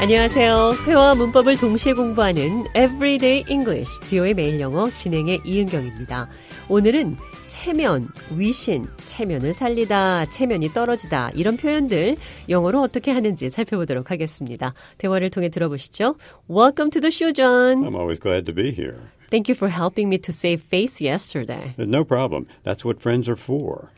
안녕하세요. 회화와 문법을 동시에 공부하는 Everyday English, 비오의 매일 영어 진행의 이은경입니다. 오늘은 체면, 위신, 체면을 살리다, 체면이 떨어지다 이런 표현들 영어로 어떻게 하는지 살펴보도록 하겠습니다. 대화를 통해 들어보시죠. Welcome to the show, John. I'm always glad to be here. Thank you for helping me to save face yesterday. No problem. That's what friends are for.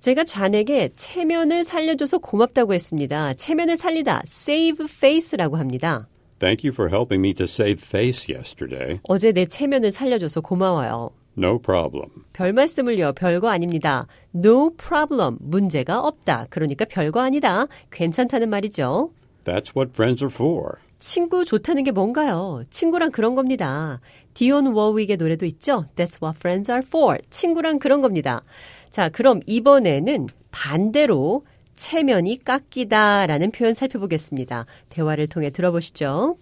제가 좌에게 체면을 살려줘서 고맙다고 했습니다. 체면을 살리다, save face라고 합니다. Thank you for helping me to save face yesterday. 어제 내 체면을 살려줘서 고마워요. No problem. 별 말씀을요, 별거 아닙니다. No problem, 문제가 없다. 그러니까 별거 아니다. 괜찮다는 말이죠. That's what friends are for. 친구 좋다는 게 뭔가요? 친구랑 그런 겁니다. 디온 워윅의 노래도 있죠? That's what friends are for. 친구랑 그런 겁니다. 자, 그럼 이번에는 반대로 체면이 깎이다 라는 표현 살펴보겠습니다. 대화를 통해 들어보시죠.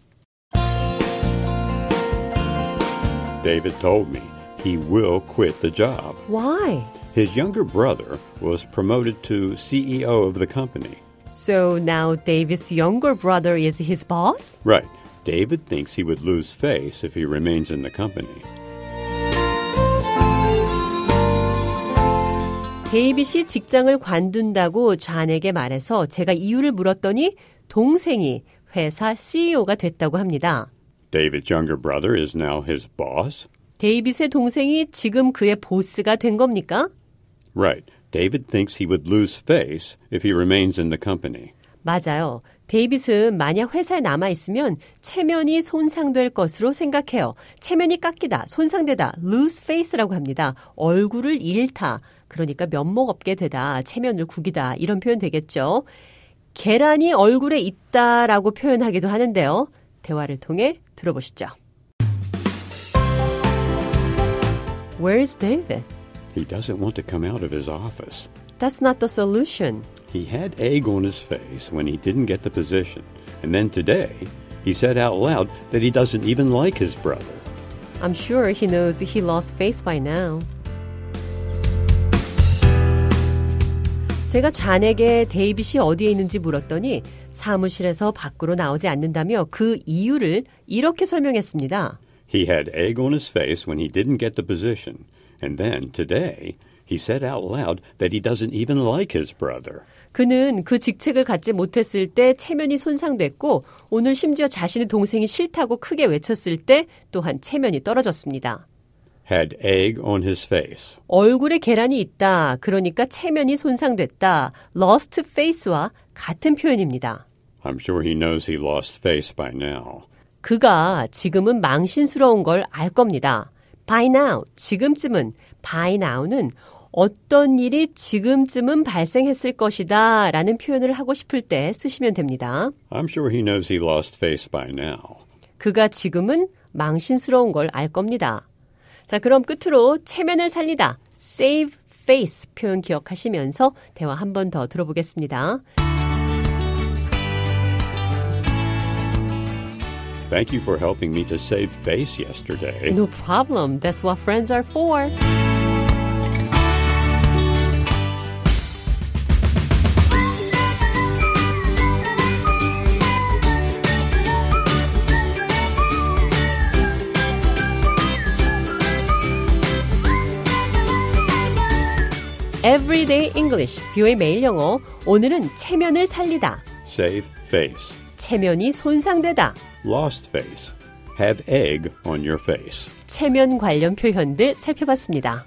David told me he will quit the job. Why? His younger brother was promoted to CEO of the company. So now David's younger brother is his boss? Right. David thinks he would lose face if he remains in the company. 데이빗이 직장을 관둔다고 잔에게 말해서 제가 이유를 물었더니 동생이 회사 CEO가 됐다고 합니다. David's younger brother is now his boss. 데이빗의 동생이 지금 그의 보스가 된 겁니까? Right. David thinks he would lose face if he remains in the company. 맞아요. 데이빗은 만약 회사에 남아 있으면 체면이 손상될 것으로 생각해요. 체면이 깎이다, 손상되다, lose face라고 합니다. 얼굴을 잃다. 그러니까 면목 없게 되다, 체면을 구기다 이런 표현 되겠죠. 계란이 얼굴에 있다라고 표현하기도 하는데요. 대화를 통해 들어보시죠. Where's David? He doesn't want to come out of his office. That's not the solution. He had egg on his face when he didn't get the position. And then today, he said out loud that he doesn't even like his brother. I'm sure he knows he lost face by now. 제가 잔에게 데이빗이 어디에 있는지 물었더니 사무실에서 밖으로 나오지 않는다며 그 이유를 이렇게 설명했습니다. He had egg on his face when he didn't get the position. And then today, he said out loud that he doesn't even like his brother. 그는 그 직책을 갖지 못했을 때 체면이 손상됐고 오늘 심지어 자신의 동생이 싫다고 크게 외쳤을 때 또한 체면이 떨어졌습니다. Had egg on his face. 얼굴에 계란이 있다. 그러니까 체면이 손상됐다. lost face와 같은 표현입니다. I'm sure he knows he lost face by now. 그가 지금은 망신스러운 걸 알 겁니다. By now, 지금쯤은, by now는 어떤 일이 지금쯤은 발생했을 것이다 라는 표현을 하고 싶을 때 쓰시면 됩니다. I'm sure he knows he lost face by now. 그가 지금은 망신스러운 걸 알 겁니다. 자, 그럼 끝으로 체면을 살리다, save face 표현 기억하시면서 대화 한 번 더 들어보겠습니다. Thank you for helping me to save face yesterday. No problem. That's what friends are for. Everyday English, 뷰의 매일 영어. 오늘은 체면을 살리다, Save face. 체면이 손상되다, Lost face. Have egg on your face. 체면 관련 표현들 살펴봤습니다.